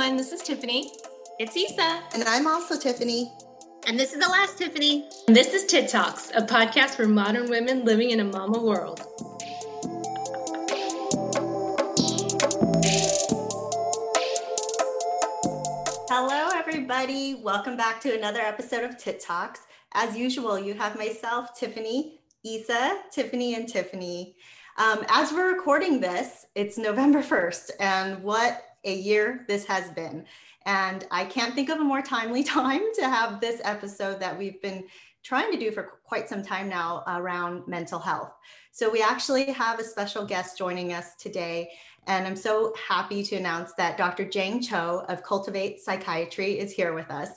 everyone. This is Tiffany. It's Isa. And I'm also Tiffany. And this is the last Tiffany. And this is Tit Talks, a podcast for modern women living in a mama world. Hello, everybody. Welcome back to another episode of Tit Talks. As usual, you have myself, Tiffany, Isa, Tiffany, and Tiffany. Um, as we're recording this, it's November 1st, and what a year this has been. And I can't think of a more timely time to have this episode that we've been trying to do for quite some time now around mental health. So we actually have a special guest joining us today. And I'm so happy to announce that Dr. Jang Cho of Cultivate Psychiatry is here with us.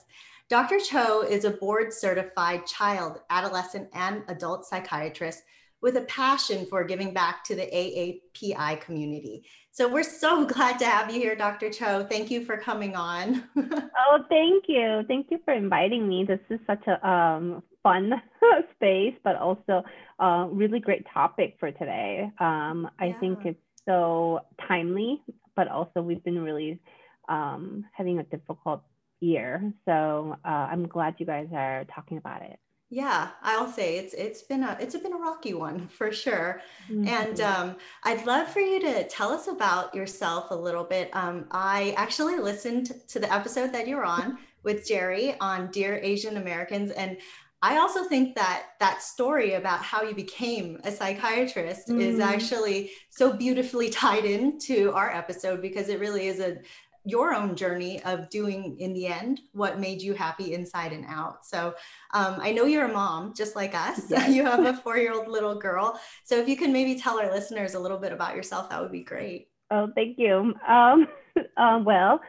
Dr. Cho is a board certified child, adolescent, and adult psychiatrist with a passion for giving back to the AAPI community. So we're so glad to have you here, Dr. Cho. Thank you for coming on. oh, thank you. Thank you for inviting me. This is such a um, fun space, but also a really great topic for today. Um, I yeah. think it's so timely, but also we've been really um, having a difficult year. So uh, I'm glad you guys are talking about it. Yeah, I'll say it's it's been a it's been a rocky one for sure. Mm-hmm. And um, I'd love for you to tell us about yourself a little bit. Um, I actually listened to the episode that you're on with Jerry on Dear Asian Americans, and I also think that that story about how you became a psychiatrist mm-hmm. is actually so beautifully tied into our episode because it really is a your own journey of doing in the end what made you happy inside and out. So um, I know you're a mom just like us. Yes. you have a four year old little girl. So if you can maybe tell our listeners a little bit about yourself, that would be great. Oh, thank you. Um, uh, well,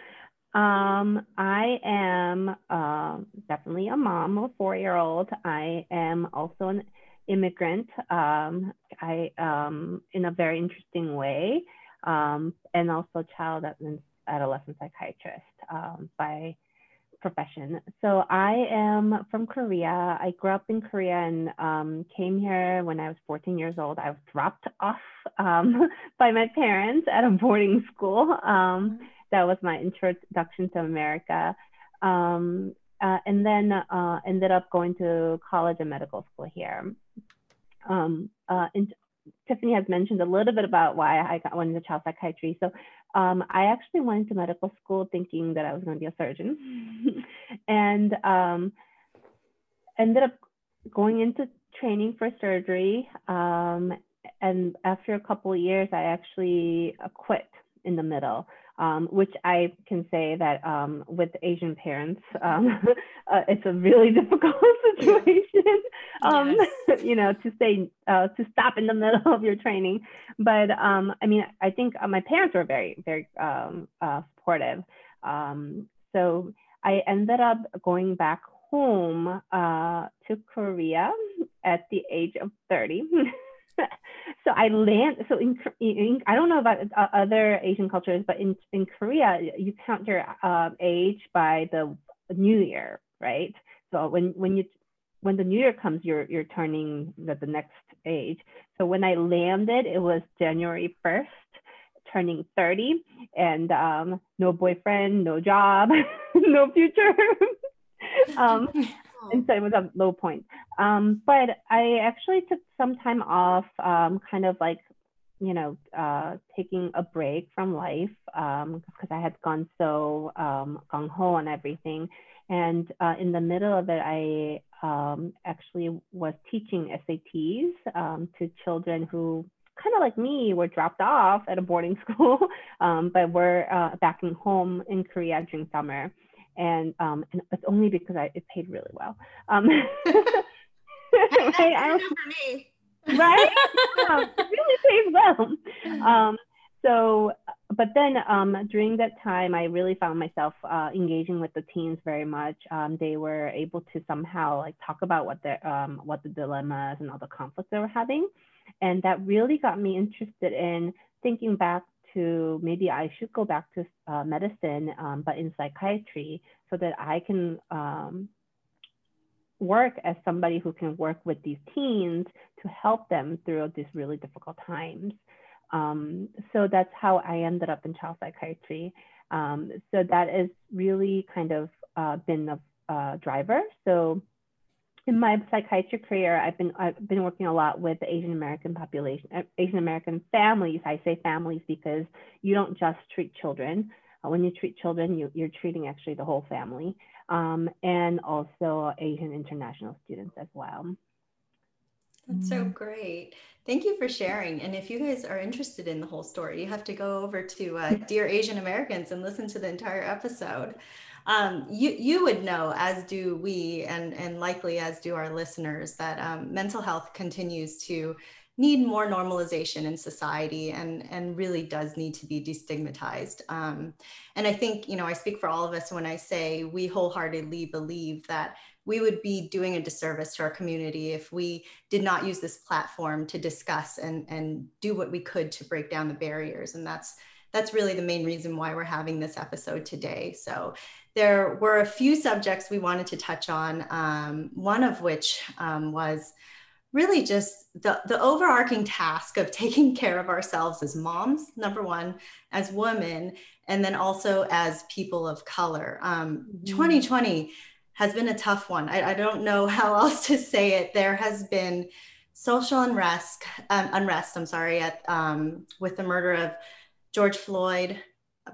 um, I am uh, definitely a mom of a four year old. I am also an immigrant. Um, I um, in a very interesting way, um, and also child adolescent psychiatrist um, by profession. So I am from Korea. I grew up in Korea and um, came here when I was 14 years old. I was dropped off um, by my parents at a boarding school. Um, that was my introduction to America. Um, uh, and then uh, ended up going to college and medical school here. Um, uh, and Tiffany has mentioned a little bit about why I got went into child psychiatry. So um, I actually went into medical school thinking that I was going to be a surgeon, and um, ended up going into training for surgery. Um, and after a couple of years, I actually quit in the middle um, which I can say that um, with Asian parents, um, uh, it's a really difficult situation, um, yes. you know, to say, uh, to stop in the middle of your training. But um, I mean, I think uh, my parents were very, very um, uh, supportive. so I ended up going back home uh, to Korea at the age of 30. so I land. So in, in, I don't know about uh, other Asian cultures, but in in Korea, you count your uh, age by the New Year, right? So when when you when the New Year comes, you're you're turning the, the next age. So when I landed, it was January first, turning 30, and um, no boyfriend, no job, no future. um, and so it was a low point. Um, but I actually took some time off, um, kind of like, you know, uh, taking a break from life because um, I had gone so um, gung ho on everything. And uh, in the middle of it, I um, actually was teaching SATs to children who kind of like me were dropped off at a boarding school, um, but were uh, back in home in Korea during summer and um, and it's only because I it paid really well. Um, right, I, for me. right? um, it really paid well. Um, so, but then um, during that time, I really found myself uh, engaging with the teens very much. Um, they were able to somehow like talk about what the um, what the dilemmas and all the conflicts they were having, and that really got me interested in thinking back to maybe I should go back to uh, medicine, um, but in psychiatry, so that I can um, work as somebody who can work with these teens to help them through these really difficult times. Um, so that's how I ended up in child psychiatry. Um, so that is really kind of uh, been a, a driver. So in my psychiatry career, I've been I've been working a lot with the Asian American population, uh, Asian American families. I say families because you don't just treat children. Uh, when you treat children, you, you're treating actually the whole family, um, and also Asian international students as well. That's so great. Thank you for sharing. And if you guys are interested in the whole story, you have to go over to uh, Dear Asian Americans and listen to the entire episode. Um, you you would know, as do we, and and likely as do our listeners, that um, mental health continues to need more normalization in society and and really does need to be destigmatized. Um, and i think you know i speak for all of us when i say we wholeheartedly believe that we would be doing a disservice to our community if we did not use this platform to discuss and and do what we could to break down the barriers. And that's that's really the main reason why we're having this episode today so there were a few subjects we wanted to touch on, um, one of which um, was really just the, the overarching task of taking care of ourselves as moms, number one, as women, and then also as people of color. Um, mm-hmm. 2020 has been a tough one. I, I, don't know how else to say it. There has been social unrest, um, unrest, I'm sorry, at, um, with the murder of George Floyd,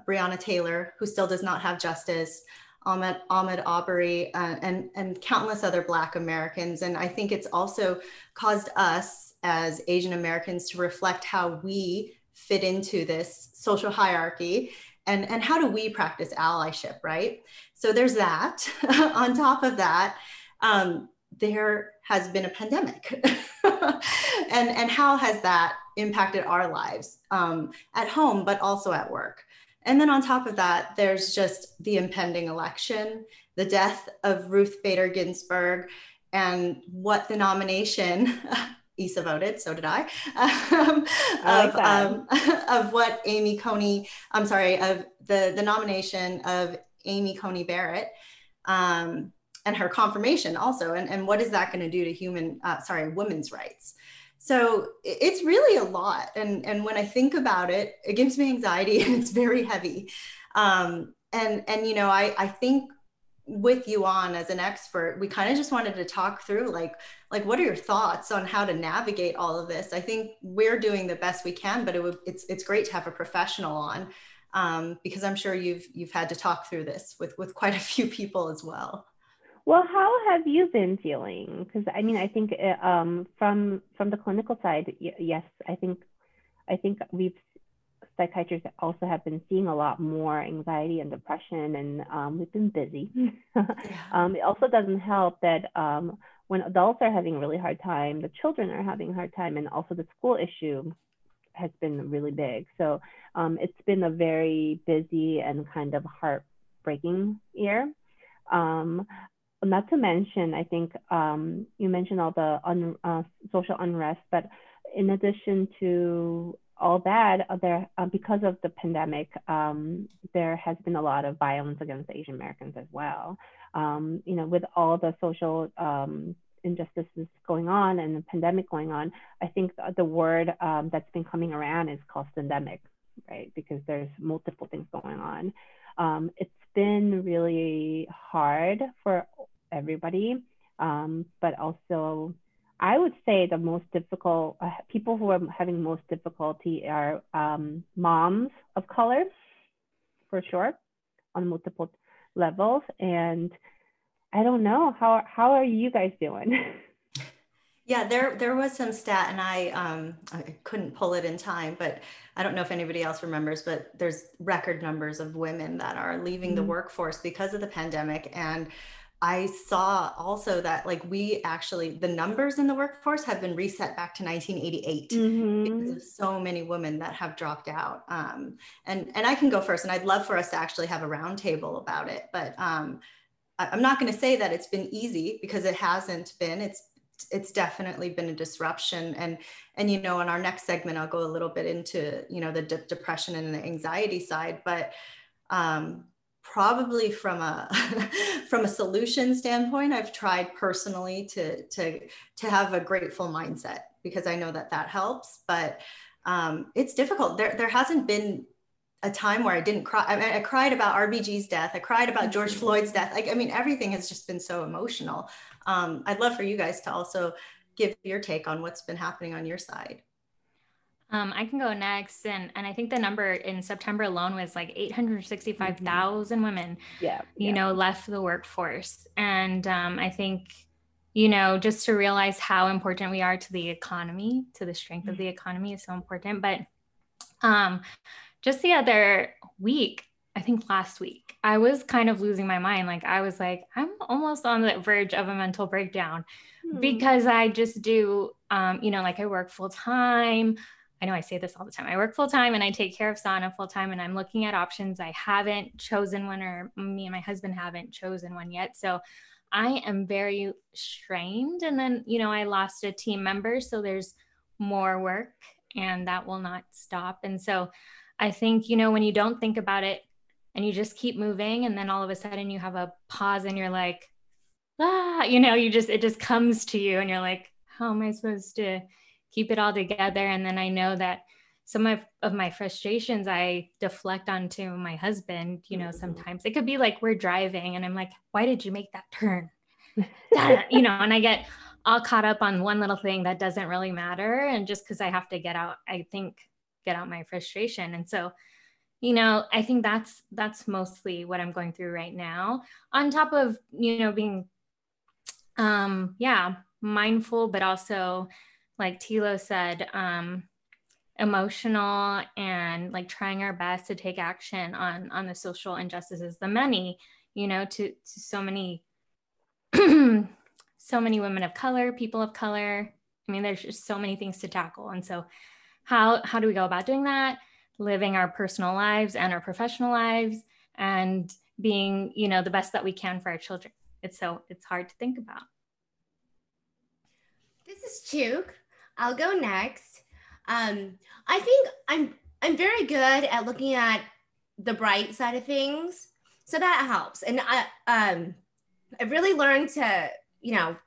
Breonna Taylor, who still does not have justice, Ahmed, Ahmaud Arbery, uh, and, and countless other Black Americans. And I think it's also caused us as Asian Americans to reflect how we fit into this social hierarchy and, and how do we practice allyship, right? So there's that. On top of that, um, there has been a pandemic. and, and how has that impacted our lives um, at home, but also at work? And then on top of that, there's just the impending election, the death of Ruth Bader Ginsburg, and what the nomination, Isa voted, so did I, um, I like of, um, of what Amy Coney, I'm sorry, of the, the nomination of Amy Coney Barrett um, and her confirmation also. And, and what is that going to do to human, uh, sorry, women's rights? So it's really a lot. And, and when I think about it, it gives me anxiety and it's very heavy. Um, and, and, you know, I, I think with you on as an expert, we kind of just wanted to talk through like, like, what are your thoughts on how to navigate all of this? I think we're doing the best we can, but it would, it's, it's great to have a professional on um, because I'm sure you've, you've had to talk through this with, with quite a few people as well. Well, how have you been feeling? Because I mean, I think uh, um, from from the clinical side, yes, I think I think we've psychiatrists also have been seeing a lot more anxiety and depression, and um, we've been busy. um, it also doesn't help that um, when adults are having a really hard time, the children are having a hard time, and also the school issue has been really big. So um, it's been a very busy and kind of heartbreaking year. Not to mention, I think um, you mentioned all the un, uh, social unrest, but in addition to all that, uh, there uh, because of the pandemic, um, there has been a lot of violence against Asian Americans as well. Um, you know, with all the social um, injustices going on and the pandemic going on, I think the word um, that's been coming around is called syndemic, right? Because there's multiple things going on. Um, it's been really hard for everybody, um, but also I would say the most difficult uh, people who are having most difficulty are um, moms of color, for sure, on multiple levels. And I don't know how how are you guys doing? Yeah, there there was some stat, and I um, I couldn't pull it in time, but I don't know if anybody else remembers, but there's record numbers of women that are leaving mm-hmm. the workforce because of the pandemic, and I saw also that like we actually the numbers in the workforce have been reset back to 1988 mm-hmm. because of so many women that have dropped out. Um, and and I can go first, and I'd love for us to actually have a roundtable about it. But um, I, I'm not going to say that it's been easy because it hasn't been. It's it's definitely been a disruption and and you know in our next segment i'll go a little bit into you know the de- depression and the anxiety side but um, probably from a from a solution standpoint i've tried personally to to to have a grateful mindset because i know that that helps but um, it's difficult there there hasn't been a time where I didn't cry. I, mean, I cried about RBG's death. I cried about George Floyd's death. Like, I mean, everything has just been so emotional. Um, I'd love for you guys to also give your take on what's been happening on your side. Um, I can go next, and and I think the number in September alone was like eight hundred sixty-five thousand mm-hmm. women. Yeah, you yeah. know, left the workforce, and um, I think, you know, just to realize how important we are to the economy, to the strength mm-hmm. of the economy is so important. But, um, just the other week, I think last week, I was kind of losing my mind. Like I was like, I'm almost on the verge of a mental breakdown mm-hmm. because I just do, um, you know, like I work full time. I know I say this all the time. I work full time and I take care of Sana full time, and I'm looking at options. I haven't chosen one, or me and my husband haven't chosen one yet. So I am very strained. And then, you know, I lost a team member. So there's more work and that will not stop. And so I think, you know, when you don't think about it and you just keep moving, and then all of a sudden you have a pause and you're like, ah, you know, you just, it just comes to you and you're like, how am I supposed to? Keep it all together. And then I know that some of, of my frustrations I deflect onto my husband, you know, mm-hmm. sometimes it could be like we're driving and I'm like, why did you make that turn? you know, and I get all caught up on one little thing that doesn't really matter. And just because I have to get out, I think, get out my frustration. And so, you know, I think that's that's mostly what I'm going through right now. On top of, you know, being um yeah, mindful, but also like Tilo said, um, emotional and like trying our best to take action on on the social injustices, the many, you know, to, to so many, so many women of color, people of color. I mean, there's just so many things to tackle. And so how how do we go about doing that? Living our personal lives and our professional lives and being, you know, the best that we can for our children. It's so it's hard to think about. This is Chuk. I'll go next. Um, I think I'm I'm very good at looking at the bright side of things, so that helps. And I um, I've really learned to you know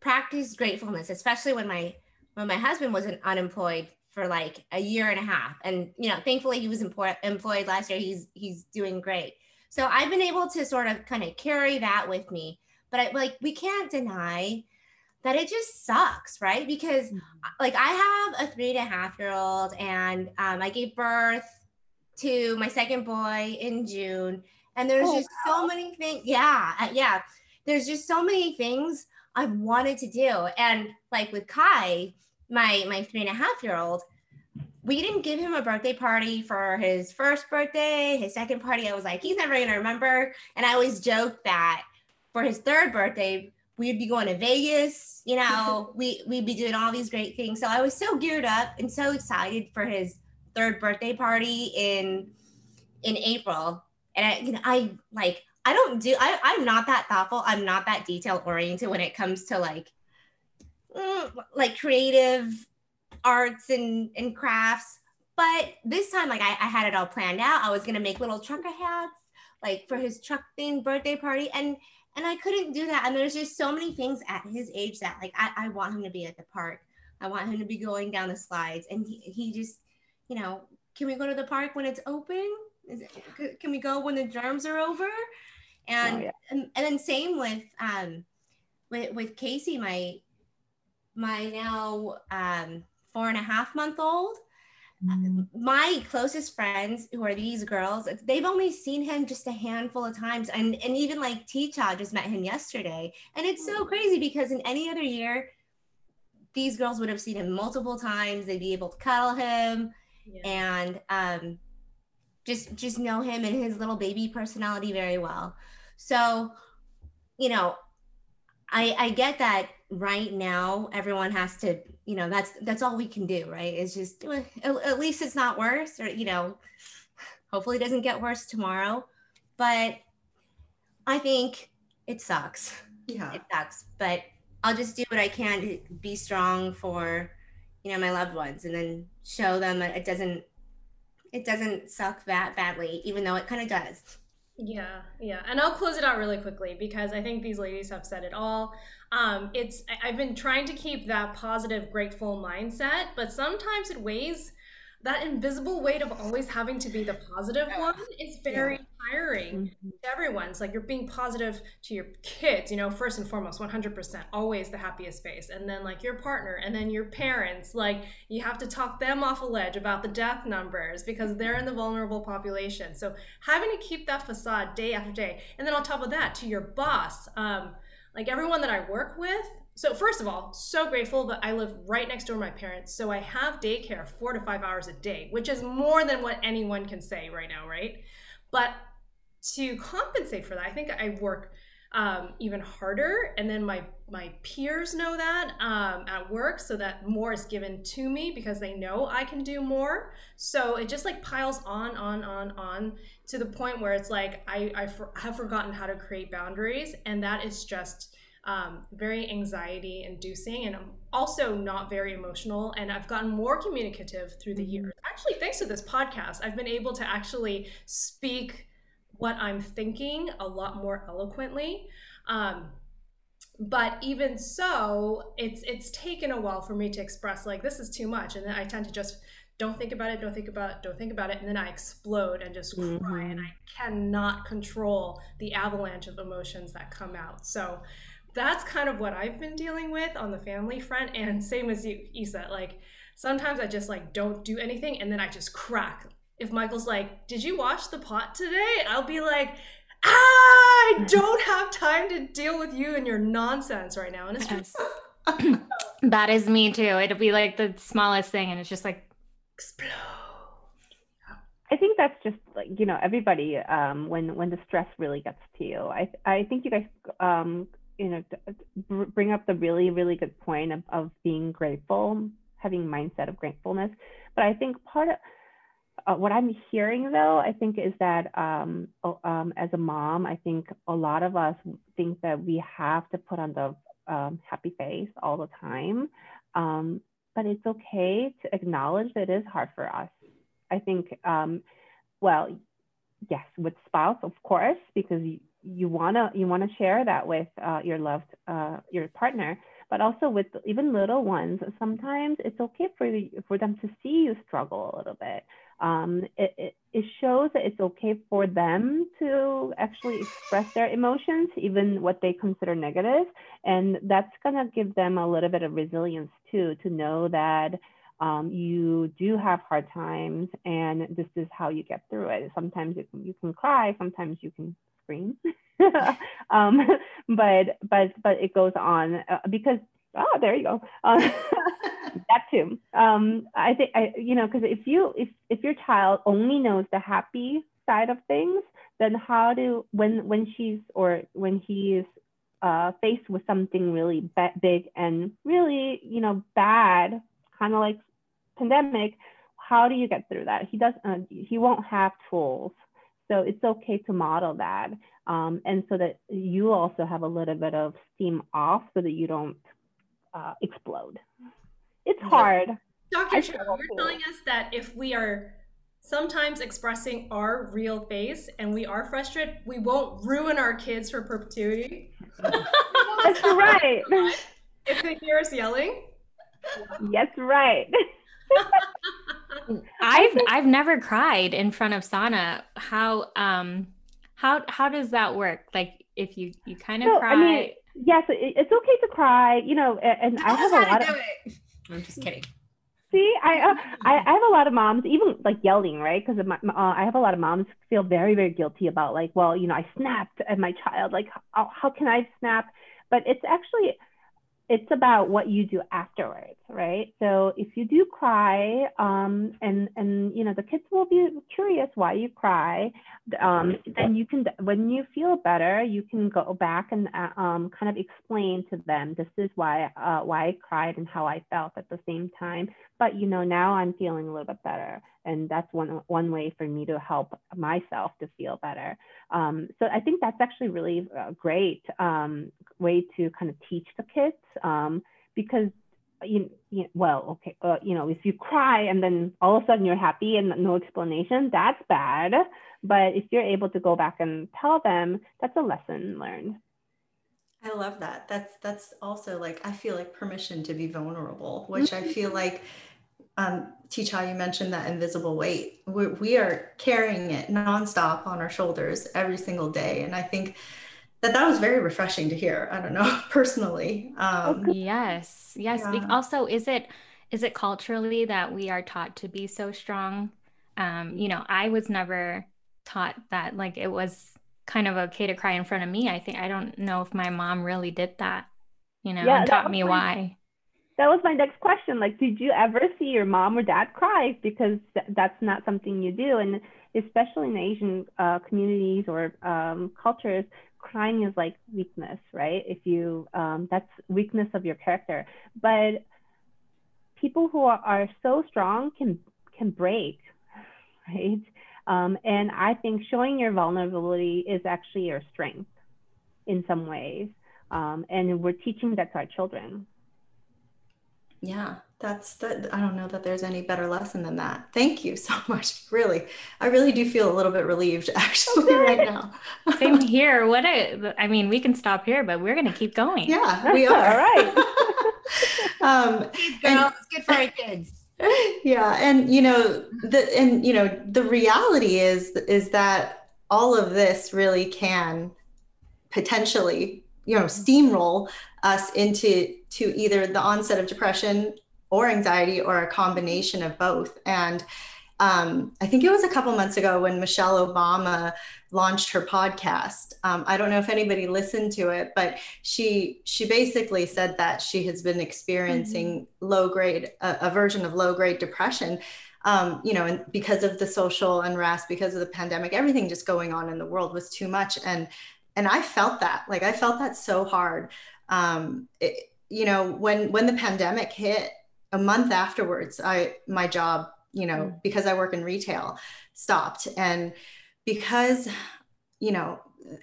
practice gratefulness, especially when my when my husband was unemployed for like a year and a half, and you know thankfully he was employed employed last year. He's he's doing great. So I've been able to sort of kind of carry that with me. But I like we can't deny that it just sucks, right? Because mm-hmm. like I have a three and a half year old and um, I gave birth to my second boy in June. And there's oh, just wow. so many things. Yeah. Uh, yeah. There's just so many things I've wanted to do. And like with Kai, my, my three and a half year old, we didn't give him a birthday party for his first birthday, his second party. I was like, he's never going to remember. And I always joke that for his third birthday, we'd be going to Vegas, you know, we we'd be doing all these great things. So I was so geared up and so excited for his third birthday party in in April. And I, you know, I like I don't do I, I'm not that thoughtful. I'm not that detail oriented when it comes to like mm, like creative arts and, and crafts. But this time, like I, I had it all planned out. I was gonna make little trucker hats like for his truck thing birthday party. And and I couldn't do that. And there's just so many things at his age that like I, I want him to be at the park. I want him to be going down the slides. And he, he just, you know, can we go to the park when it's open? Is it, can we go when the germs are over? And, oh, yeah. and and then same with um with with Casey, my my now um four and a half month old my closest friends who are these girls they've only seen him just a handful of times and and even like Ticha just met him yesterday. And it's so crazy because in any other year these girls would have seen him multiple times. They'd be able to cuddle him yeah. and um just just know him and his little baby personality very well. So you know i i get that right now everyone has to you know that's that's all we can do right? It's just eh, at least it's not worse or you know hopefully it doesn't get worse tomorrow. But i think it sucks. Yeah. It sucks but i'll just do what i can to be strong for you know my loved ones and then show them that it doesn't it doesn't suck that badly even though it kind of does. Yeah, yeah. And I'll close it out really quickly because I think these ladies have said it all. Um, it's I've been trying to keep that positive, grateful mindset, but sometimes it weighs that invisible weight of always having to be the positive one is very tiring Mhm. to everyone. It's like you're being positive to your kids, you know, first and foremost, 100%, always the happiest face. And then like your partner and then your parents, like you have to talk them off a ledge about the death numbers because they're in the vulnerable population. So having to keep that facade day after day. And then on top of that, to your boss, um, like everyone that I work with. So first of all, so grateful that I live right next door to my parents. So I have daycare four to five hours a day, which is more than what anyone can say right now, right? But to compensate for that, I think I work um, even harder, and then my my peers know that um, at work, so that more is given to me because they know I can do more. So it just like piles on, on, on, on to the point where it's like I I for, have forgotten how to create boundaries, and that is just um, very anxiety inducing and I'm also not very emotional. And I've gotten more communicative through the years. Actually, thanks to this podcast, I've been able to actually speak what I'm thinking a lot more eloquently. Um, but even so, it's it's taken a while for me to express like this is too much, and then I tend to just don't think about it, don't think about it, don't think about it, and then I explode and just cry, Mhm. and I cannot control the avalanche of emotions that come out. So that's kind of what I've been dealing with on the family front, and same as you, Isa. Like sometimes I just like don't do anything, and then I just crack. If Michael's like, "Did you wash the pot today?" I'll be like. "Ah, I don't have time to deal with you and your nonsense right now. And it's just Yes. that is me too. It'll be like the smallest thing, and it's just like, explode. I think that's just like you know everybody um, when when the stress really gets to you. I I think you guys um, you know bring up the really really good point of, of being grateful, having mindset of gratefulness. But I think part of uh, what I'm hearing though, I think is that um, um, as a mom, I think a lot of us think that we have to put on the um, happy face all the time. Um, but it's okay to acknowledge that it is hard for us. I think, um, well, yes, with spouse, of course, because you, you wanna you wanna share that with uh, your loved uh, your partner, but also with even little ones. Sometimes it's okay for the, for them to see you struggle a little bit. Um, it, it, it shows that it's okay for them to actually express their emotions, even what they consider negative. and that's gonna give them a little bit of resilience too, to know that um, you do have hard times and this is how you get through it. Sometimes you can, you can cry, sometimes you can scream. um, but but but it goes on uh, because oh there you go. That too. Um, I think I you know because if you if if your child only knows the happy side of things, then how do when when she's or when he is uh, faced with something really ba- big and really you know bad kind of like pandemic how do you get through that? He does uh, he won't have tools. So it's okay to model that um, and so that you also have a little bit of steam off so that you don't uh, explode it's hard Dr. I Cho, you're too. telling us that if we are sometimes expressing our real face and we are frustrated, we won't ruin our kids for perpetuity. that's right If they hear us yelling. yes right I've I've never cried in front of Sana. How um how how does that work? Like if you you kind of So, cry. I mean, yes it, it's okay to cry you know a- and i have a lot of I'm just kidding. See, I, uh, I I have a lot of moms, even like yelling, right? Because uh, I have a lot of moms feel very very guilty about like, well, you know, I snapped at my child. Like, how, how can I snap? But it's actually it's about what you do afterwards, right? So if you do cry, um, and and you know the kids will be curious why you cry, um, then you can when you feel better, you can go back and uh, um, kind of explain to them this is why uh, why I cried and how I felt at the same time. But you know now I'm feeling a little bit better, and that's one one way for me to help myself to feel better. Um, so I think that's actually really uh, great um, way to kind of teach the kids um, because you, you well okay uh, you know if you cry and then all of a sudden you're happy and no explanation that's bad but if you're able to go back and tell them that's a lesson learned I love that. That's that's also like I feel like permission to be vulnerable, which I feel like um, teach how you mentioned that invisible weight. we we are carrying it nonstop on our shoulders every single day. And I think that that was very refreshing to hear. I don't know personally. Um, yes, yes. Yeah. Also, is it is it culturally that we are taught to be so strong? Um, you know, I was never taught that. Like it was kind of okay to cry in front of me. I think I don't know if my mom really did that. You know, yeah, and taught me my, why. That was my next question. Like, did you ever see your mom or dad cry? Because th- that's not something you do, and especially in Asian uh, communities or um, cultures, crying is like weakness, right? If you, um, that's weakness of your character. But people who are, are so strong can can break, right? Um, and I think showing your vulnerability is actually your strength in some ways. Um, and we're teaching that to our children. Yeah, that's that I don't know that there's any better lesson than that. Thank you so much. Really, I really do feel a little bit relieved actually okay. right now. Same here. What I, I mean, we can stop here, but we're going to keep going. Yeah, we are. All right. um, girl, it's good for our kids. Yeah, and you know the and you know the reality is is that all of this really can potentially you know steamroll us into to either the onset of depression or anxiety or a combination of both and um, i think it was a couple months ago when michelle obama launched her podcast um, i don't know if anybody listened to it but she she basically said that she has been experiencing mm-hmm. low grade a, a version of low grade depression um, you know, and because of the social unrest, because of the pandemic, everything just going on in the world was too much. And and I felt that, like I felt that so hard. Um, it, you know, when when the pandemic hit, a month afterwards, I my job, you know, mm. because I work in retail, stopped, and because, you know,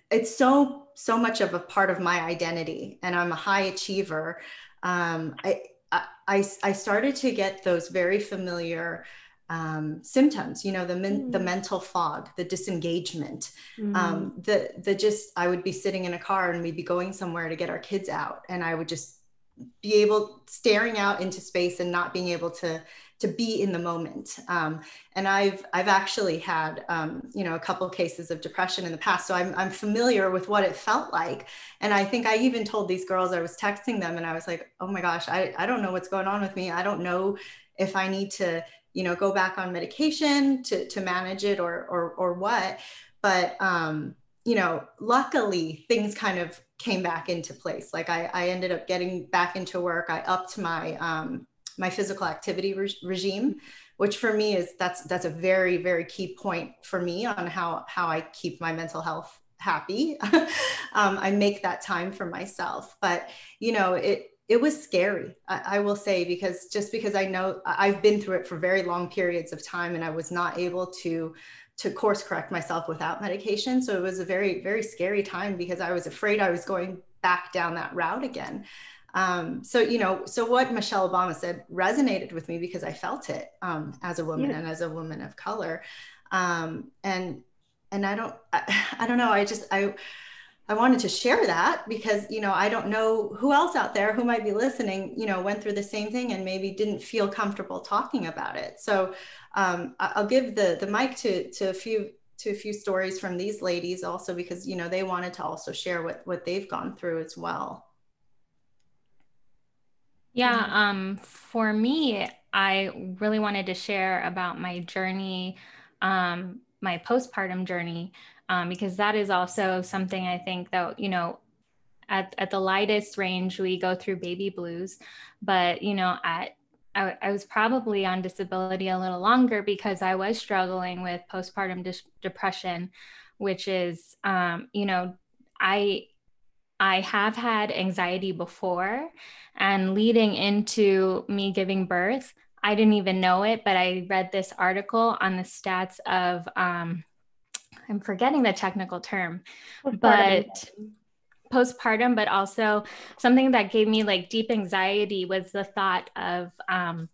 it's so so much of a part of my identity, and I'm a high achiever. Um, I, I I started to get those very familiar um, symptoms you know the men- mm. the mental fog the disengagement mm. um, the the just i would be sitting in a car and we'd be going somewhere to get our kids out. And i would just be able staring out into space and not being able to to be in the moment. Um, and i've i've actually had um, you know a couple of cases of depression in the past. So I'm, I'm familiar with what it felt like. And i think i even told these girls i was texting them and i was like oh my gosh i, I don't know what's going on with me. I don't know if i need to you know go back on medication to to manage it or or or what. But um you know luckily things kind of came back into place. Like i i ended up getting back into work. I upped my um my physical activity re- regime which for me is that's that's a very very key point for me on how how i keep my mental health happy. Um, i make that time for myself. But you know it it was scary I, I, will say because just because i know i've been through it for very long periods of time and i was not able to to course correct myself without medication. So it was a very very scary time because i was afraid i was going back down that route again. Um, so you know so what michelle obama said resonated with me because i felt it um, as a woman yeah. and as a woman of color. Um, and and i don't I, I don't know i just i I wanted to share that because, you know, I don't know who else out there who might be listening, you know, went through the same thing and maybe didn't feel comfortable talking about it. So um, I'll give the the mic to to a few to a few stories from these ladies also because you know they wanted to also share what what they've gone through as well. Yeah, um, for me, I really wanted to share about my journey, um, my postpartum journey um, because that is also something I think that, you know, at, at the lightest range, we go through baby blues. But, you know, at I, I, was probably on disability a little longer because I was struggling with postpartum de- depression, which is, um, you know, I I have had anxiety before, and leading into me giving birth, I didn't even know it, but I read this article on the stats of um, I'm forgetting the technical term, postpartum. but postpartum, but also something that gave me like deep anxiety was the thought of, um,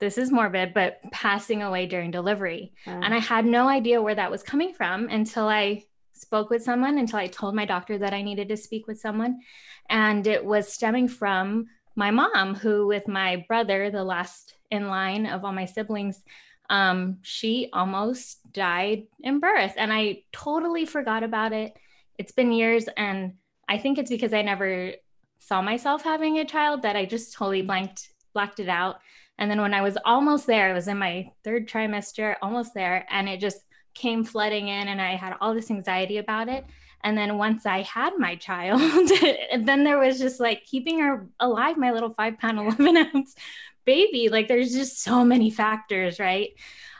this is morbid, but passing away during delivery. And I had no idea where that was coming from until I spoke with someone, until I told my doctor that I needed to speak with someone. And it was stemming from my mom, who with my brother, the last in line of all my siblings, um, she almost died in birth. And I totally forgot about it. It's been years. And I think it's because I never saw myself having a child that I just totally blanked, blacked it out. And then when I was almost there, I was in my third trimester, almost there, and it just came flooding in, and I had all this anxiety about it. And then once I had my child, then there was just like keeping her alive, my little five pound, 11 ounce baby. Like there's just so many factors, right?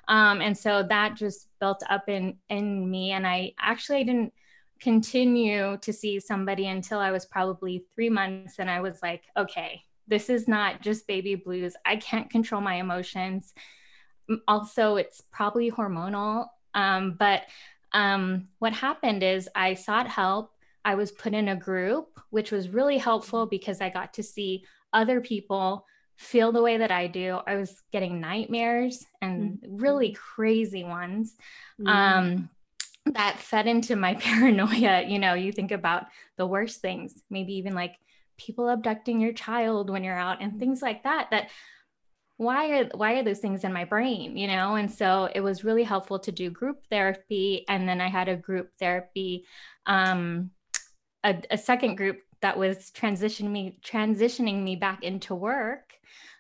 Um, and so that just built up in in me. And I actually I didn't continue to see somebody until I was probably three months. And I was like, okay, this is not just baby blues. I can't control my emotions. Also, it's probably hormonal. Um, but um, what happened is I sought help. I was put in a group, which was really helpful because I got to see other people feel the way that I do. I was getting nightmares and mm-hmm. really crazy ones mm-hmm. um, that fed into my paranoia. You know, you think about the worst things, maybe even like people abducting your child when you're out and things like that that why are why are those things in my brain you know and so it was really helpful to do group therapy and then i had a group therapy um a, a second group that was transitioning me transitioning me back into work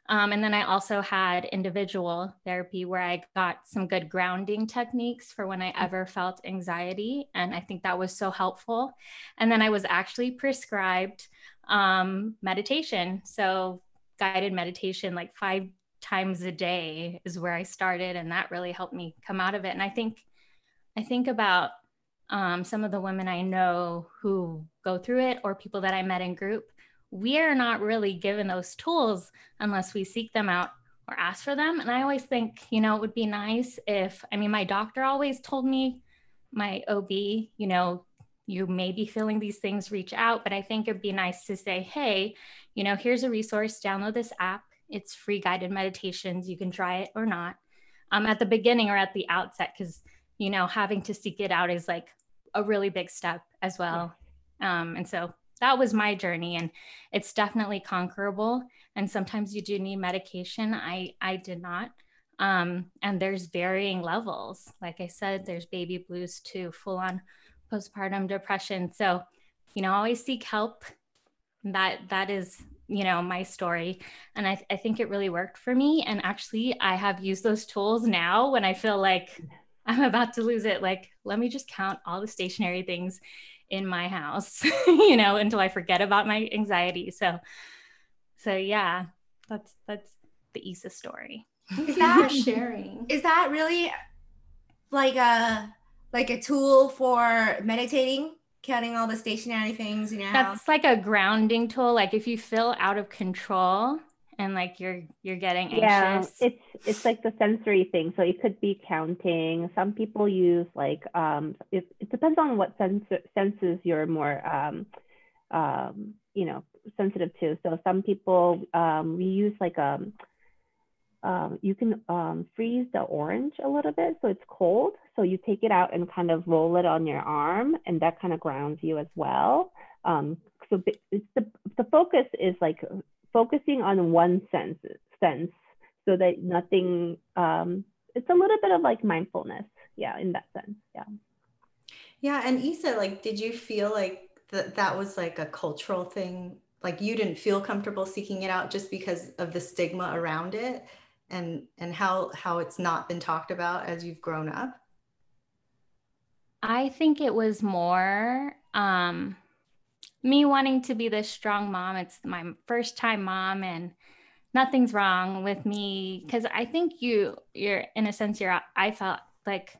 um, and then i also had individual therapy where i got some good grounding techniques for when i mm. ever felt anxiety and i think that was so helpful and then i was actually prescribed um, meditation so guided meditation like five times a day is where I started, and that really helped me come out of it. And I think, I think about um, some of the women I know who go through it, or people that I met in group. We are not really given those tools unless we seek them out or ask for them. And I always think, you know, it would be nice if, I mean, my doctor always told me, my OB, you know, you may be feeling these things, reach out. But I think it'd be nice to say, hey, you know, here's a resource, download this app it's free guided meditations. You can try it or not um, at the beginning or at the outset, because, you know, having to seek it out is like a really big step as well. Um, and so that was my journey and it's definitely conquerable. And sometimes you do need medication. I, I did not. Um, and there's varying levels. Like I said, there's baby blues to full on postpartum depression. So, you know, always seek help. That that is you know my story and I, I think it really worked for me and actually i have used those tools now when i feel like i'm about to lose it like let me just count all the stationary things in my house you know until i forget about my anxiety so so yeah that's that's the isa story is that sharing is that really like a like a tool for meditating counting all the stationary things in your That's house. like a grounding tool. Like if you feel out of control and like you're you're getting anxious. Yeah, it's it's like the sensory thing. So it could be counting. Some people use like um it, it depends on what sense senses you're more um um you know sensitive to. So some people um we use like um um, you can um, freeze the orange a little bit so it's cold. So you take it out and kind of roll it on your arm, and that kind of grounds you as well. Um, so it's the, the focus is like focusing on one sense, sense so that nothing, um, it's a little bit of like mindfulness. Yeah, in that sense. Yeah. Yeah. And Isa, like, did you feel like that that was like a cultural thing? Like you didn't feel comfortable seeking it out just because of the stigma around it? and and how how it's not been talked about as you've grown up i think it was more um me wanting to be this strong mom it's my first time mom and nothing's wrong with me because i think you you're in a sense you're i felt like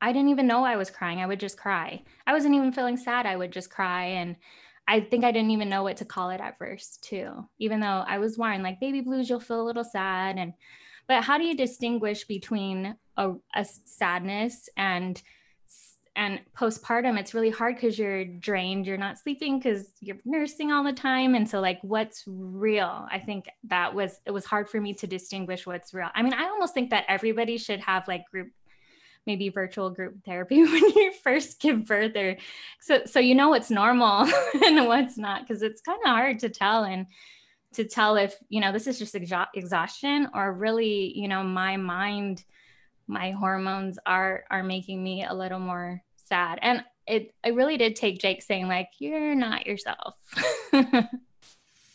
i didn't even know i was crying i would just cry i wasn't even feeling sad i would just cry and I think I didn't even know what to call it at first, too. Even though I was warned, like baby blues, you'll feel a little sad, and but how do you distinguish between a, a sadness and and postpartum? It's really hard because you're drained, you're not sleeping because you're nursing all the time, and so like, what's real? I think that was it was hard for me to distinguish what's real. I mean, I almost think that everybody should have like group maybe virtual group therapy when you first give birth or so so you know what's normal and what's not because it's kind of hard to tell and to tell if you know this is just exha- exhaustion or really you know my mind my hormones are are making me a little more sad. And it i really did take jake saying like you're not yourself.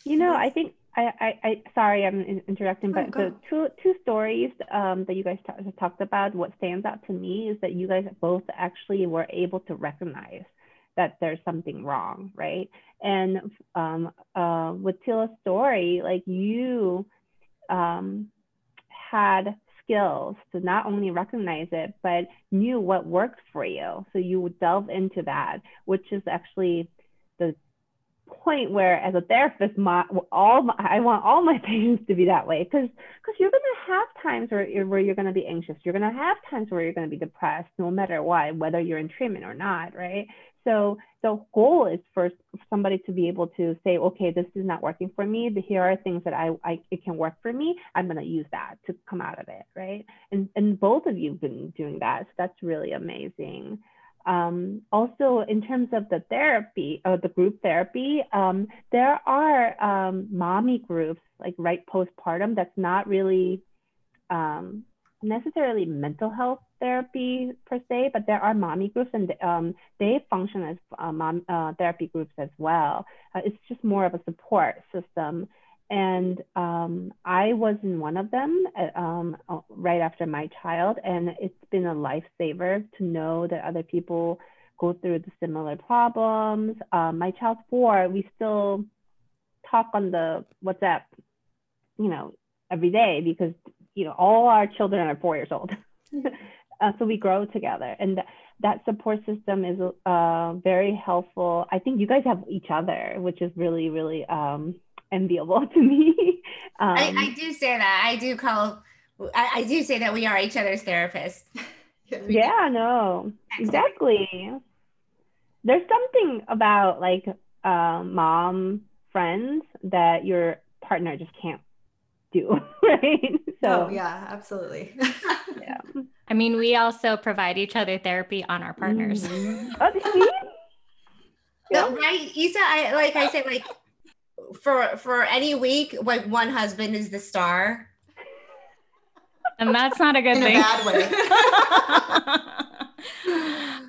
You know i think I, I, I sorry i'm interrupting but oh, the two two stories um, that you guys t- talked about what stands out to me is that you guys both actually were able to recognize that there's something wrong, right? And um, uh, with Tila's story, like you um, had skills to not only recognize it, but knew what worked for you. So you would delve into that, which is actually the point where as a therapist my all my, i want all my patients to be that way. Because because you're going to have times where you're, where you're going to be anxious. You're going to have times where you're going to be depressed no matter what whether you're in treatment or not right so the goal is for somebody to be able to say, okay, this is not working for me. But here are things that I, I it can work for me. I'm going to use that to come out of it, right? And and both of you've been doing that, so that's really amazing. Um, also, in terms of the therapy, or uh, the group therapy, um, there are um, mommy groups like right postpartum. That's not really um, necessarily mental health therapy per se, but there are mommy groups and um, they function as uh, mom uh, therapy groups as well. Uh, it's just more of a support system. And um, I was in one of them uh, um, uh, right after my child, and it's been a lifesaver to know that other people go through the similar problems. Um, my child's four, we still talk on the WhatsApp, you know, every day because you know, all our children are four years old. uh, so we grow together. And th- that support system is uh, very helpful. I think you guys have each other, which is really, really um, enviable to me. um, I, I, do say that. I do call, I, I do say that we are each other's therapists. yeah, no, exactly. There's something about like uh, mom friends that your partner just can't do, right? So oh, yeah, absolutely. yeah. I mean, we also provide each other therapy on our partners. Mm-hmm. oh, yeah. No, right, Isa. I like I said, like for for any week, like one husband is the star, and that's not a good In thing. A bad way.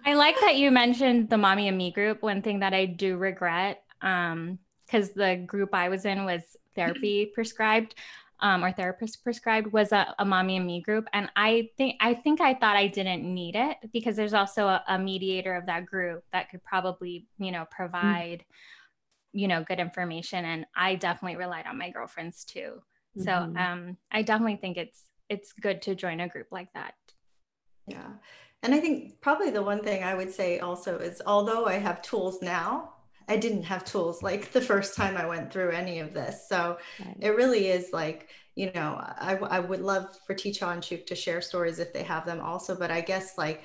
I like that you mentioned the mommy and me group. One thing that I do regret, um, because the group I was in was therapy prescribed um, or therapist prescribed was a, a, mommy and me group and i think i think i thought i didn't need it because there's also a, a mediator of that group that could probably you know mm. provide mm-hmm. you know good information and i definitely relied on my girlfriends too mm-hmm. so um, i definitely think it's it's good to join a group like that yeah and i think probably the one thing i would say also is although i have tools now I didn't have tools like the first time I went through any of this. So right. it really is like, you know, I, I would love for Teacher and Chuk to share stories if they have them also. But I guess like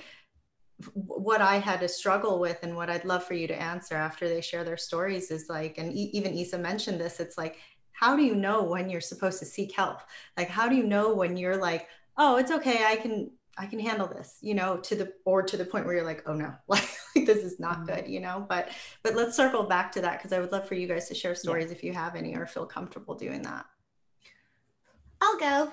what I had to struggle with and what I'd love for you to answer after they share their stories is like, and even Isa mentioned this, it's like, how do you know when you're supposed to seek help? Like, how do you know when you're like, oh, it's okay, I can I can handle this, you know, to the or to the point where you're like, oh no, like, this is not mm-hmm. good, you know. But but let's circle back to that because I would love for you guys to share stories yeah. if you have any or feel comfortable doing that. I'll go.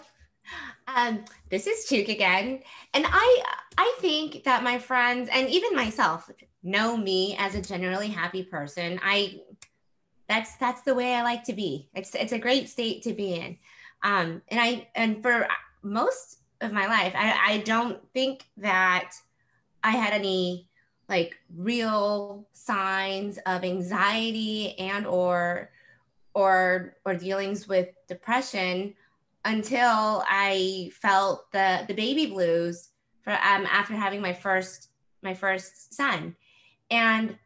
Um, this is Chuk again, and I I think that my friends and even myself know me as a generally happy person. I that's that's the way I like to be. It's it's a great state to be in. Um, and I and for most of my life. I, I don't think that I had any like real signs of anxiety and or or or dealings with depression until I felt the the baby blues for um after having my first my first son. And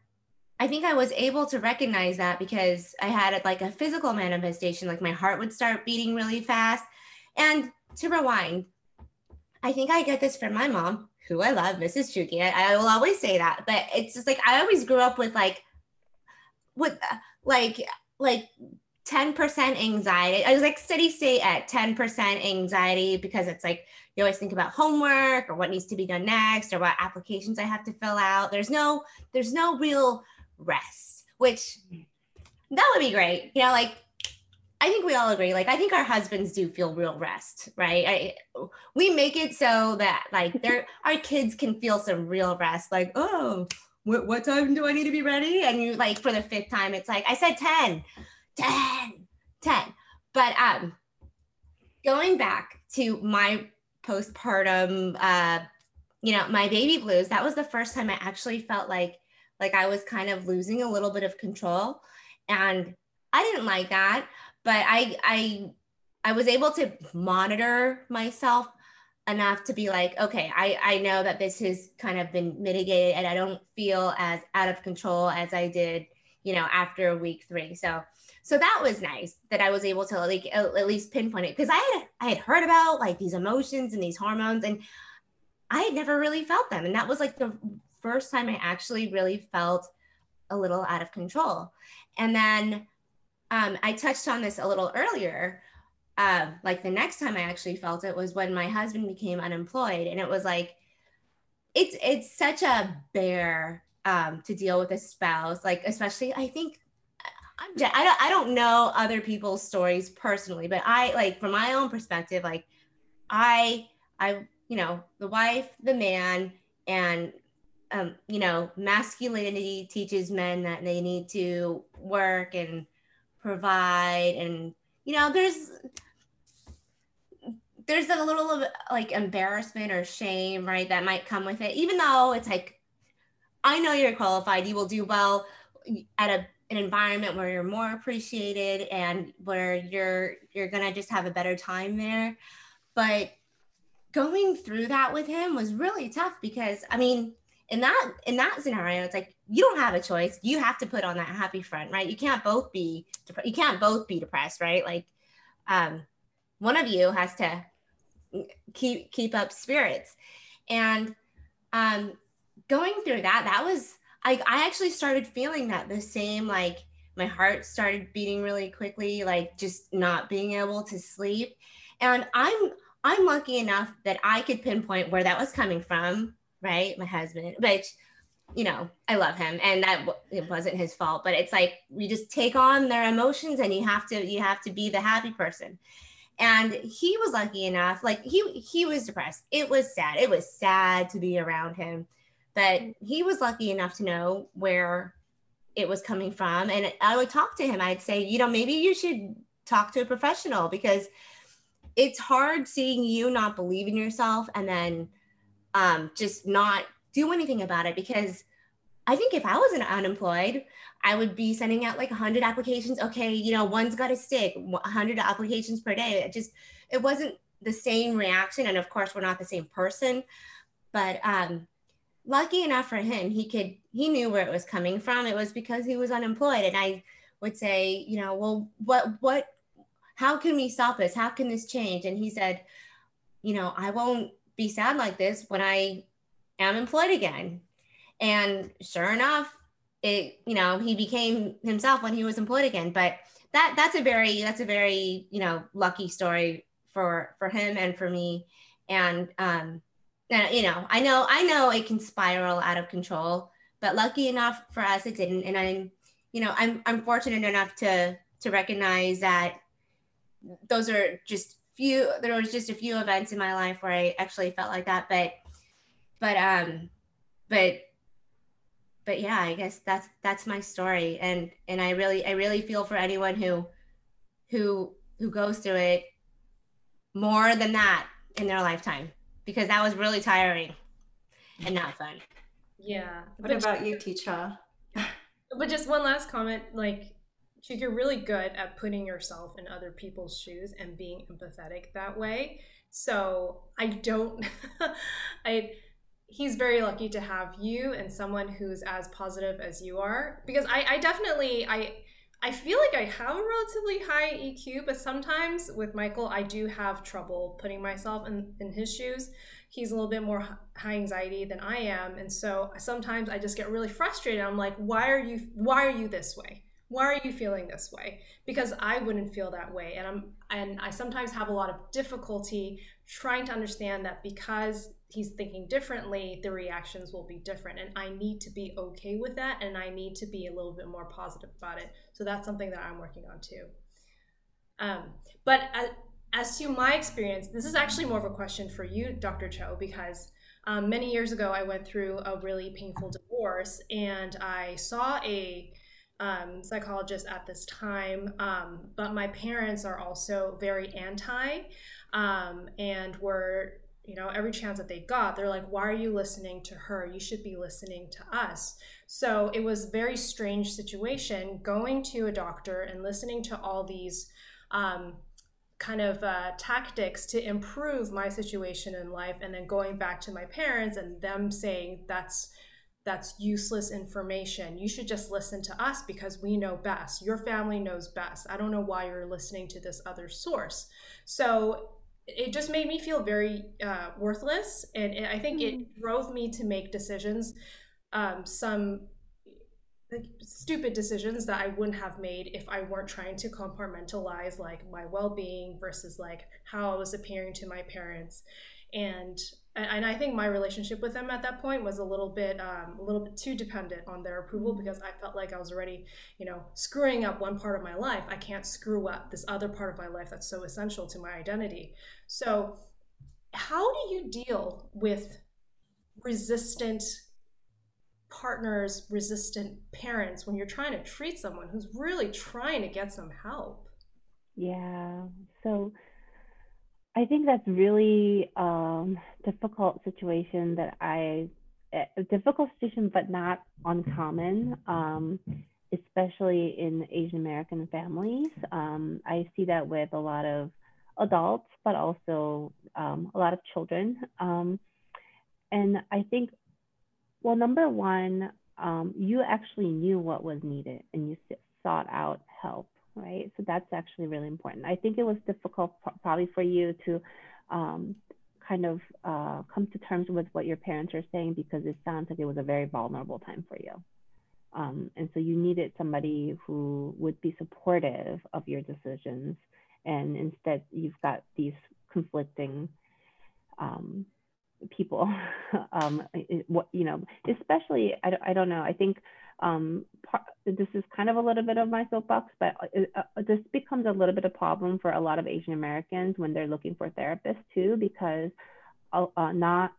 I think I was able to recognize that because I had like a physical manifestation, like my heart would start beating really fast. And to rewind, I think I get this from my mom, who I love, Mrs. Chuki. I, I will always say that, but it's just like I always grew up with like, with like like 10% anxiety. I was like steady state at 10% anxiety because it's like you always think about homework or what needs to be done next or what applications I have to fill out. There's no there's no real rest, which that would be great. You know, like I think we all agree. Like, I think our husbands do feel real rest, right? I, we make it so that like their our kids can feel some real rest. Like, oh, what, what time do I need to be ready? And you like for the fifth time, it's like I said 10, 10, 10. But um, going back to my postpartum, uh, you know, my baby blues. That was the first time I actually felt like like I was kind of losing a little bit of control, and I didn't like that but I I I was able to monitor myself enough to be like, okay, I, I know that this has kind of been mitigated and I don't feel as out of control as I did, you know, after week three. So, so that was nice that I was able to like at least pinpoint it because I had, I had heard about like these emotions and these hormones and I had never really felt them. And that was like the first time I actually really felt a little out of control. And then um, I touched on this a little earlier. Uh, like the next time I actually felt it was when my husband became unemployed, and it was like, it's it's such a bear um, to deal with a spouse. Like especially, I think I'm I don't I don't know other people's stories personally, but I like from my own perspective, like I I you know the wife, the man, and um, you know masculinity teaches men that they need to work and provide and you know there's there's a little of like embarrassment or shame right that might come with it even though it's like i know you're qualified you will do well at a, an environment where you're more appreciated and where you're you're gonna just have a better time there. But going through that with him was really tough because i mean in that in that scenario it's like you don't have a choice. You have to put on that happy front right? You can't both be you can't both be depressed right? Like um one of you has to keep keep up spirits. And um going through that that was i i actually started feeling that the same like my heart started beating really quickly like just not being able to sleep. And i'm i'm lucky enough that i could pinpoint where that was coming from right? My husband, which, you know, I love him and that it wasn't his fault, but it's like we just take on their emotions and you have to, you have to be the happy person. And he was lucky enough, like he, he was depressed. It was sad. It was sad to be around him, but he was lucky enough to know where it was coming from. And I would talk to him. I'd say, you know, maybe you should talk to a professional because it's hard seeing you not believe in yourself and then um, just not do anything about it because I think if I wasn't unemployed, I would be sending out like 100 applications. Okay, you know, one's got to stick, 100 applications per day. It just, it wasn't the same reaction. And of course, we're not the same person. But um, lucky enough for him, he could, he knew where it was coming from. It was because he was unemployed. And I would say, you know, well, what, what, how can we stop this? How can this change? And he said, you know, I won't be sad like this when I am employed again. And sure enough, it, you know, he became himself when he was employed again. But that that's a very that's a very, you know, lucky story for for him and for me. And um and, you know, I know I know it can spiral out of control, but lucky enough for us it didn't. And I'm, you know, I'm I'm fortunate enough to to recognize that those are just few there was just a few events in my life where I actually felt like that but but um but but yeah I guess that's that's my story and and I really I really feel for anyone who who who goes through it more than that in their lifetime because that was really tiring and not fun. Yeah. What about you, Teacher? But just one last comment, like you're really good at putting yourself in other people's shoes and being empathetic that way. So I don't, I, he's very lucky to have you and someone who's as positive as you are because I, I definitely, I, I feel like I have a relatively high EQ, but sometimes with Michael, I do have trouble putting myself in, in his shoes. He's a little bit more high anxiety than I am. And so sometimes I just get really frustrated. I'm like, why are you, why are you this way? why are you feeling this way because i wouldn't feel that way and i'm and i sometimes have a lot of difficulty trying to understand that because he's thinking differently the reactions will be different and i need to be okay with that and i need to be a little bit more positive about it so that's something that i'm working on too Um, but as, as to my experience, this is actually more of a question for you, Dr. Cho, because um, many years ago I went through a really painful divorce and I saw a um, psychologist at this time, um, but my parents are also very anti um, and were, you know, every chance that they got, they're like, why are you listening to her? You should be listening to us. So it was very strange situation going to a doctor and listening to all these um, kind of uh, tactics to improve my situation in life and then going back to my parents and them saying that's that's useless information. You should just listen to us because we know best. Your family knows best. I don't know why you're listening to this other source. So it just made me feel very uh, worthless. And it, I think mm-hmm. it drove me to make decisions, um, some like stupid decisions that I wouldn't have made if I weren't trying to compartmentalize like my well-being versus like how I was appearing to my parents. And and I think my relationship with them at that point was a little bit um, a little bit too dependent on their approval because I felt like I was already you know screwing up one part of my life. I can't screw up this other part of my life that's so essential to my identity. So how do you deal with resistant partners, resistant parents when you're trying to treat someone who's really trying to get some help? Yeah. So I think that's really um, difficult situation that I a difficult situation, but not uncommon, um, especially in Asian American families. Um, I see that with a lot of adults, but also um, a lot of children. Um, and I think, well, number one, um, you actually knew what was needed and you sought out help right? So that's actually really important. I think it was difficult probably for you to um, kind of uh, come to terms with what your parents are saying because it sounds like it was a very vulnerable time for you. Um, and so you needed somebody who would be supportive of your decisions. And instead, you've got these conflicting um, people. um, what you know, especially I, I don't know. I think um, this is kind of a little bit of my soapbox, but uh, uh, this becomes a little bit of problem for a lot of Asian Americans when they're looking for therapists too, because uh, uh not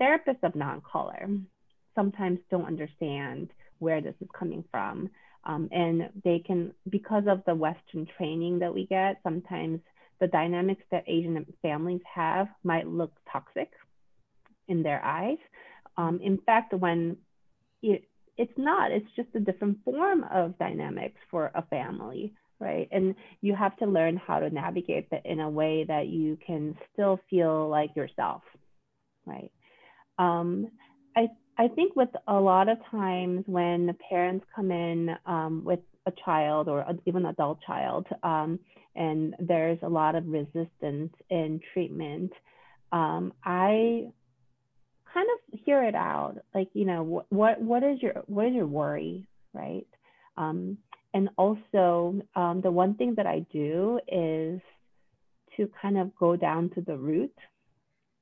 therapists of non-color sometimes don't understand where this is coming from. Um, and they can, because of the Western training that we get, sometimes the dynamics that Asian families have might look toxic in their eyes. Um, in fact, when it, it's not, it's just a different form of dynamics for a family, right? And you have to learn how to navigate that in a way that you can still feel like yourself, right? Um, I, I think with a lot of times when the parents come in um, with a child or a, even adult child, um, and there's a lot of resistance in treatment, um, I kind of hear it out like you know what what, what is your what is your worry right? Um, and also um, the one thing that i do is to kind of go down to the root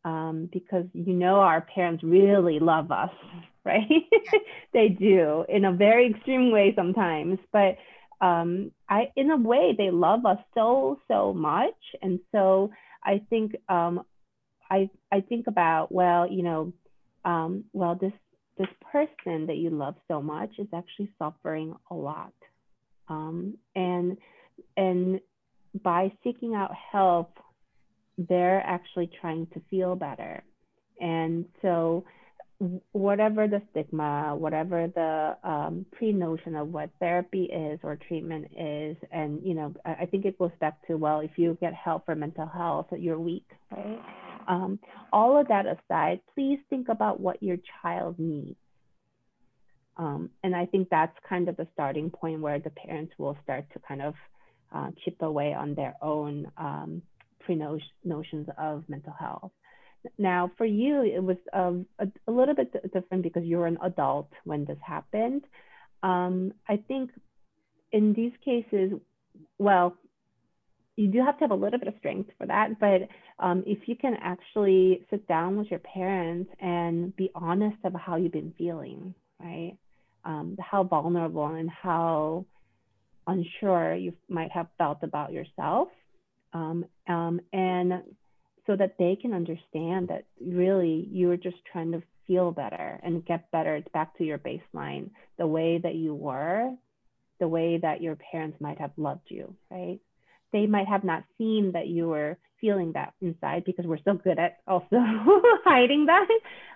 um, because you know our parents really love us right? They do in a very extreme way sometimes but um, I, in a way, they love us so so much, and so I think um, I I think about well, you know, um, well, this this person that you love so much is actually suffering a lot, um, and and by seeking out help, they're actually trying to feel better, and so whatever the stigma, whatever the um, pre-notion of what therapy is or treatment is, and you know, I think it goes back to well, if you get help for mental health, you're weak, right? Um, all of that aside, please think about what your child needs. Um, and I think that's kind of the starting point where the parents will start to kind of uh, chip away on their own um, pre-notions of mental health. Now, for you, it was um, a, a, little bit different because you're an adult when this happened. Um, I think in these cases, well, you do have to have a little bit of strength for that. But um, if you can actually sit down with your parents and be honest about how you've been feeling, right? Um, how vulnerable and how unsure you might have felt about yourself. Um, um, and so that they can understand that really you were just trying to feel better and get better back to your baseline the way that you were the way that your parents might have loved you right they might have not seen that you were feeling that inside because we're so good at also hiding that.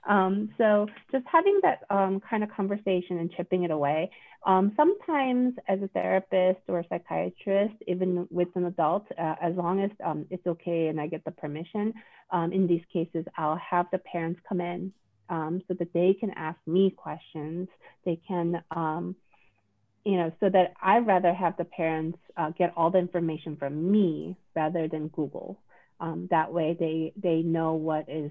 Um, so just having that um, kind of conversation and chipping it away. Um, sometimes as a therapist or a psychiatrist, even with an adult, uh, as long as um, it's okay and I get the permission, um, in these cases, I'll have the parents come in um, so that they can ask me questions. They can you know, so that I'd rather have the parents uh, get all the information from me rather than Google. Um, that way, they they know what is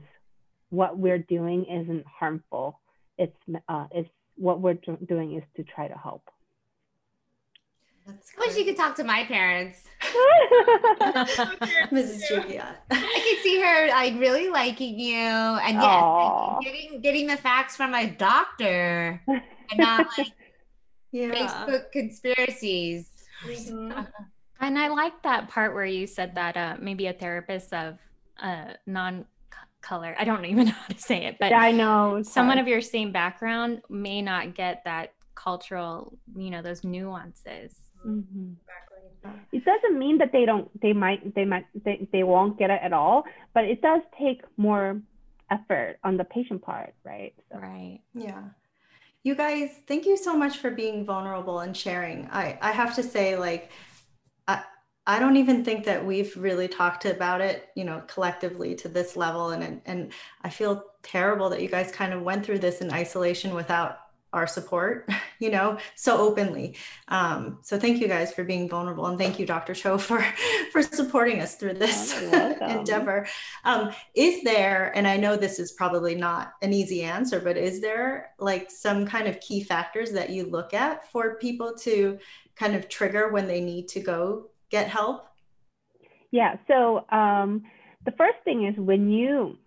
what we're doing isn't harmful. It's uh, it's what we're doing is to try to help. I wish you could talk to my parents. Mrs. Julia. I could see her like really liking you and yes, getting getting the facts from a doctor and not like yeah. Facebook conspiracies. Mm-hmm. And I like that part where you said that uh, maybe a therapist of uh, non color, I don't even know how to say it, but yeah, I know someone hard. of your same background may not get that cultural, you know, those nuances. Mm-hmm. It doesn't mean that they don't, they might, they might, they, they won't get it at all, but it does take more effort on the patient part, right? So. Right. Yeah you guys, thank you so much for being vulnerable and sharing. I, I have to say, like, I, I don't even think that we've really talked about it, you know, collectively to this level. And, and I feel terrible that you guys kind of went through this in isolation without our support, you know, so openly. Um, so thank you guys for being vulnerable, and thank you, Dr. Cho, for for supporting us through this endeavor. Um, is there, and I know this is probably not an easy answer, but is there like some kind of key factors that you look at for people to kind of trigger when they need to go get help? Yeah. So um, the first thing is when you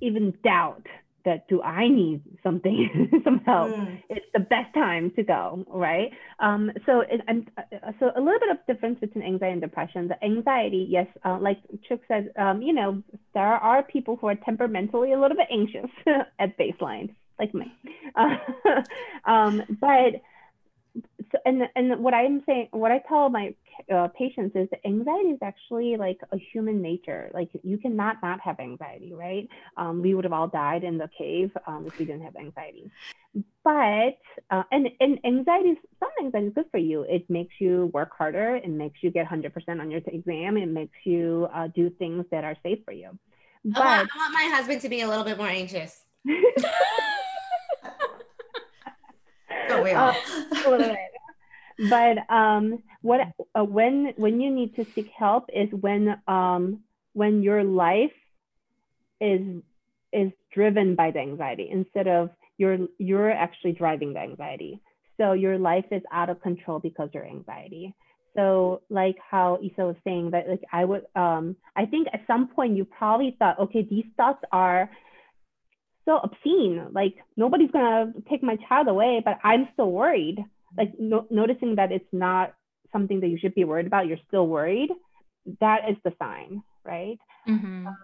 even doubt that do I need something, some help? Mm. It's the best time to go, right? Um, so, it, and uh, so a little bit of difference between anxiety and depression. The anxiety, yes, uh, like Chuk said, um, you know, there are people who are temperamentally a little bit anxious at baseline, like me. Uh, um, but so, and and what I'm saying, what I tell my uh, patients is anxiety is actually like a human nature. Like you cannot not have anxiety, right? Um, we would have all died in the cave um, if we didn't have anxiety. But uh, and and anxiety is some anxiety is good for you. It makes you work harder. It makes you get 100% on your exam. It makes you uh, do things that are safe for you. But I want, I want my husband to be a little bit more anxious. A little bit but um, what uh, when when you need to seek help is when um, when your life is is driven by the anxiety instead of you're you're actually driving the anxiety. So your life is out of control because your anxiety. So like how Isa was saying that like I would um I think at some point you probably thought, okay, these thoughts are so obscene. Like nobody's gonna take my child away, but I'm still worried like no, noticing that it's not something that you should be worried about, you're still worried, that is the sign, right? Mm-hmm. Um,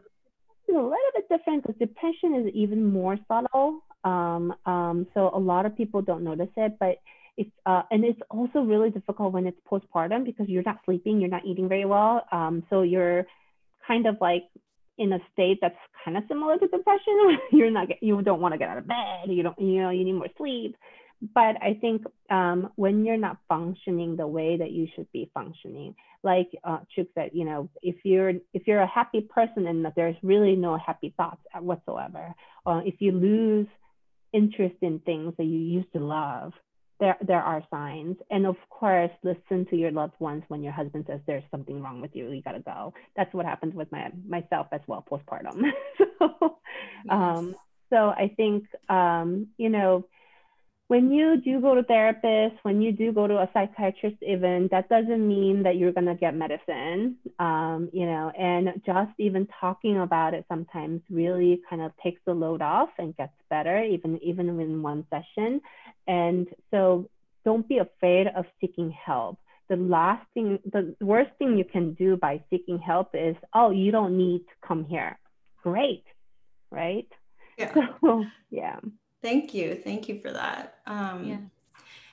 a little bit different because depression is even more subtle. Um, um, so a lot of people don't notice it, but it's uh, and it's also really difficult when it's postpartum because you're not sleeping, you're not eating very well. Um, so you're kind of like in a state that's kind of similar to depression. you're not you don't want to get out of bed. You don't you know you need more sleep but I think um, when you're not functioning the way that you should be functioning, like uh, Chuk said, you know, if you're if you're a happy person and there's really no happy thoughts whatsoever, uh, if you lose interest in things that you used to love, there there are signs. And of course, listen to your loved ones when your husband says there's something wrong with you, you gotta go. That's what happens with my myself as well postpartum. so, yes. um, so I think um, you know when you do go to therapist, when you do go to a psychiatrist, even that doesn't mean that you're gonna get medicine. Um, you know, and just even talking about it sometimes really kind of takes the load off and gets better, even even in one session. And so, don't be afraid of seeking help. the last thing, the worst thing you can do by seeking help is, oh, you don't need to come here. Great, right? Yeah. So, yeah. Thank you. Thank you for that. Um, Yeah.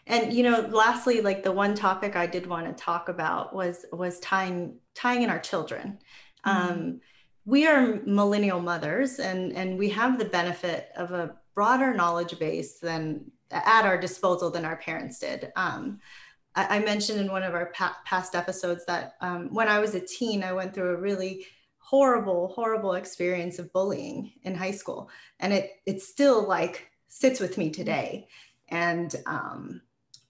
And you know, lastly, like the one topic I did want to talk about was was tying tying in our children. Um, we are millennial mothers, and and we have the benefit of a broader knowledge base than at our disposal than our parents did. Um, I, I mentioned in one of our pa- past episodes that um, when I was a teen, I went through a really horrible, horrible experience of bullying in high school, and it it still like sits with me today. And um,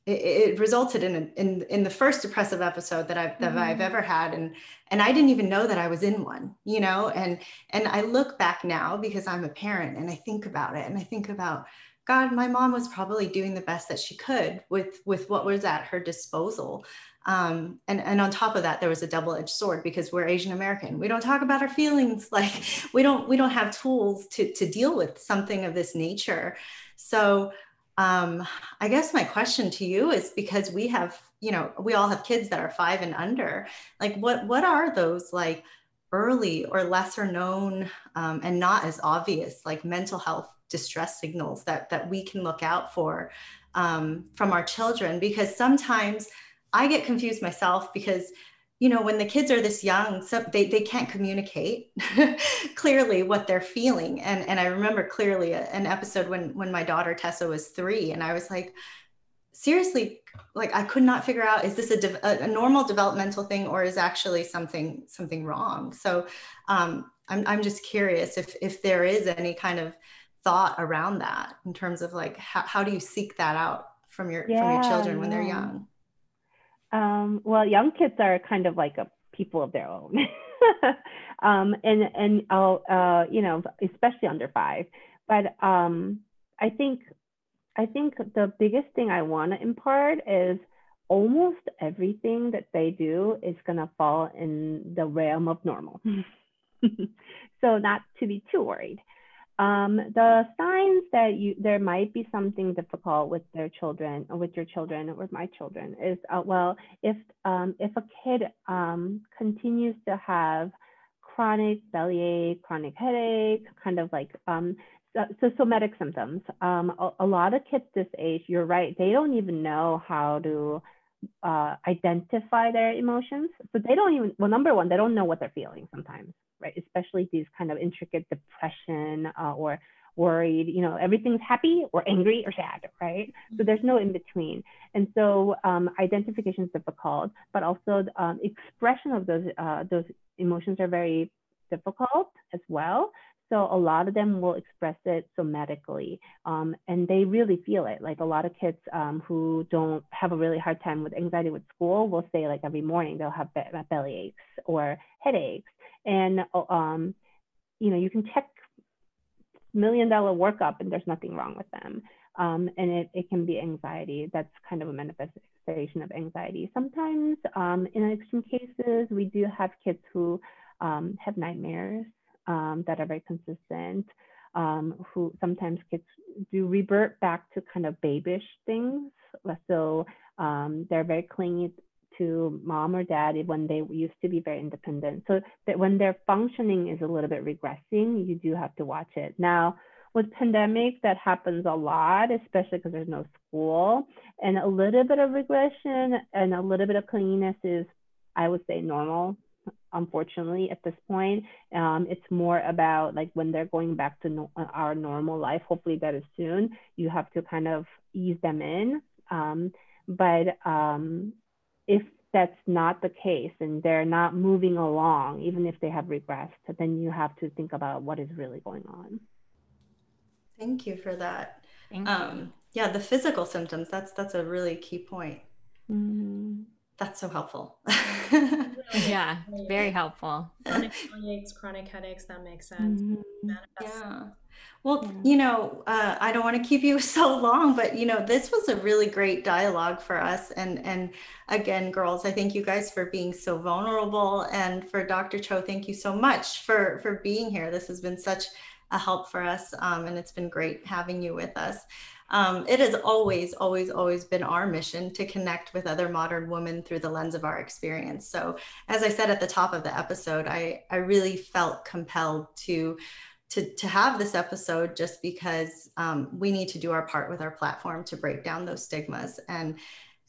it, it resulted in, a, in in the first depressive episode that I've that I've Mhm. ever had, and and I didn't even know that I was in one, you know. And and I look back now because I'm a parent, and I think about it, and I think about God, my mom was probably doing the best that she could with with what was at her disposal. Um, and and on top of that, there was a double-edged sword because we're Asian American. We don't talk about our feelings, like we don't we don't have tools to to deal with something of this nature. So um, I guess my question to you is because we have, you know, we all have kids that are five and under. Like, what what are those like early or lesser known um, and not as obvious like mental health distress signals that that we can look out for um, from our children? Because sometimes I get confused myself because you know when the kids are this young so they, they can't communicate clearly what they're feeling. And and i remember clearly a, an episode when when my daughter tessa was three and i was like seriously like i could not figure out is this a, de- a, normal developmental thing or is actually something something wrong? So um, I'm, I'm just curious if if there is any kind of thought around that in terms of like how, how do you seek that out from your from your children when they're yeah. young Um, well, young kids are kind of like a people of their own. um, and and I'll, uh, you know, especially under five. But um, I think I think the biggest thing I want to impart is almost everything that they do is gonna fall in the realm of normal. so not to be too worried. Um, the signs that you there might be something difficult with their children or with your children or with my children is uh, well if um, if a kid um, continues to have chronic bellyache, chronic headache, kind of like um, so, so somatic symptoms. Um, a, a lot of kids this age, you're right, they don't even know how to uh, identify their emotions. So they don't even well, number one, they don't know what they're feeling sometimes right? Especially these kind of intricate depression uh, or worried, you know, everything's happy or angry or sad, right? So there's no in between. And so um, identification is difficult, but also um, expression of those uh, those emotions are very difficult as well. So a lot of them will express it somatically, um, and they really feel it. Like a lot of kids um, who don't have a really hard time with anxiety with school will say like every morning they'll have be- belly aches or headaches, and um, you know you can check million dollar workup and there's nothing wrong with them. Um, and it, it can be anxiety. That's kind of a manifestation of anxiety. Sometimes um, in extreme cases, we do have kids who um, have nightmares um, that are very consistent. Um, who sometimes kids do revert back to kind of babyish things. So um, they're very clingy to mom or dad when they used to be very independent. So that when their functioning is a little bit regressing, you do have to watch it. Now, with pandemic, that happens a lot, especially because there's no school. And a little bit of regression and a little bit of clinginess is, I would say, normal. Unfortunately, at this point, um, it's more about like when they're going back to no- our normal life. Hopefully, that is soon. You have to kind of ease them in. Um, but um, if that's not the case and they're not moving along, even if they have regressed, then you have to think about what is really going on. Thank you for that. Thank you. Um, yeah, the physical symptoms, that's that's a really key point. Mm-hmm. That's so helpful. yeah, very helpful. Chronic belly aches, chronic headaches, that makes sense. Mhm. Yeah. Well, you know, uh, I don't want to keep you so long, but you know, this was a really great dialogue for us. And and again, girls, I thank you guys for being so vulnerable, and for Dr. Cho, thank you so much for for being here. This has been such a help for us. Um, and it's been great having you with us. Um, it has always, always, always been our mission to connect with other modern women through the lens of our experience. So, as I said at the top of the episode, I, I really felt compelled to to, to have this episode just because um, we need to do our part with our platform to break down those stigmas and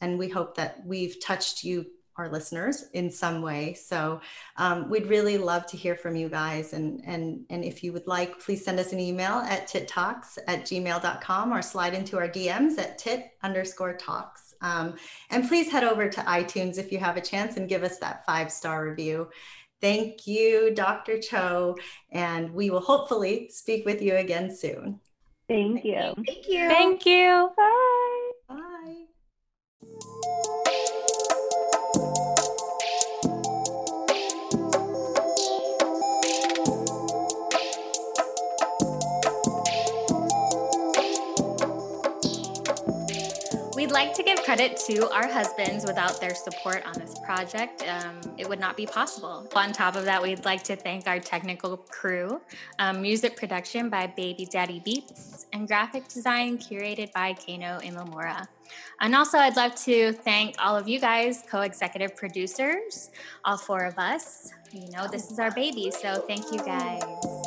and we hope that we've touched you our listeners in some way. So um, we'd really love to hear from you guys. And, and, and if you would like, please send us an email at tittalks at gmail.com or slide into our DMs at tit underscore talks. Um, and please head over to iTunes if you have a chance and give us that five star review. Thank you, Dr. Cho, and we will hopefully speak with you again soon. Thank you. Thank you. Thank you. Bye. Bye. Like to give credit to our husbands. Without their support on this project, um, it would not be possible. On top of that, we'd like to thank our technical crew, um, music production by Baby Daddy Beats, and graphic design curated by Kano Imamura. And also, I'd love to thank all of you guys, co executive producers, all four of us. You know, this is our baby, so thank you guys.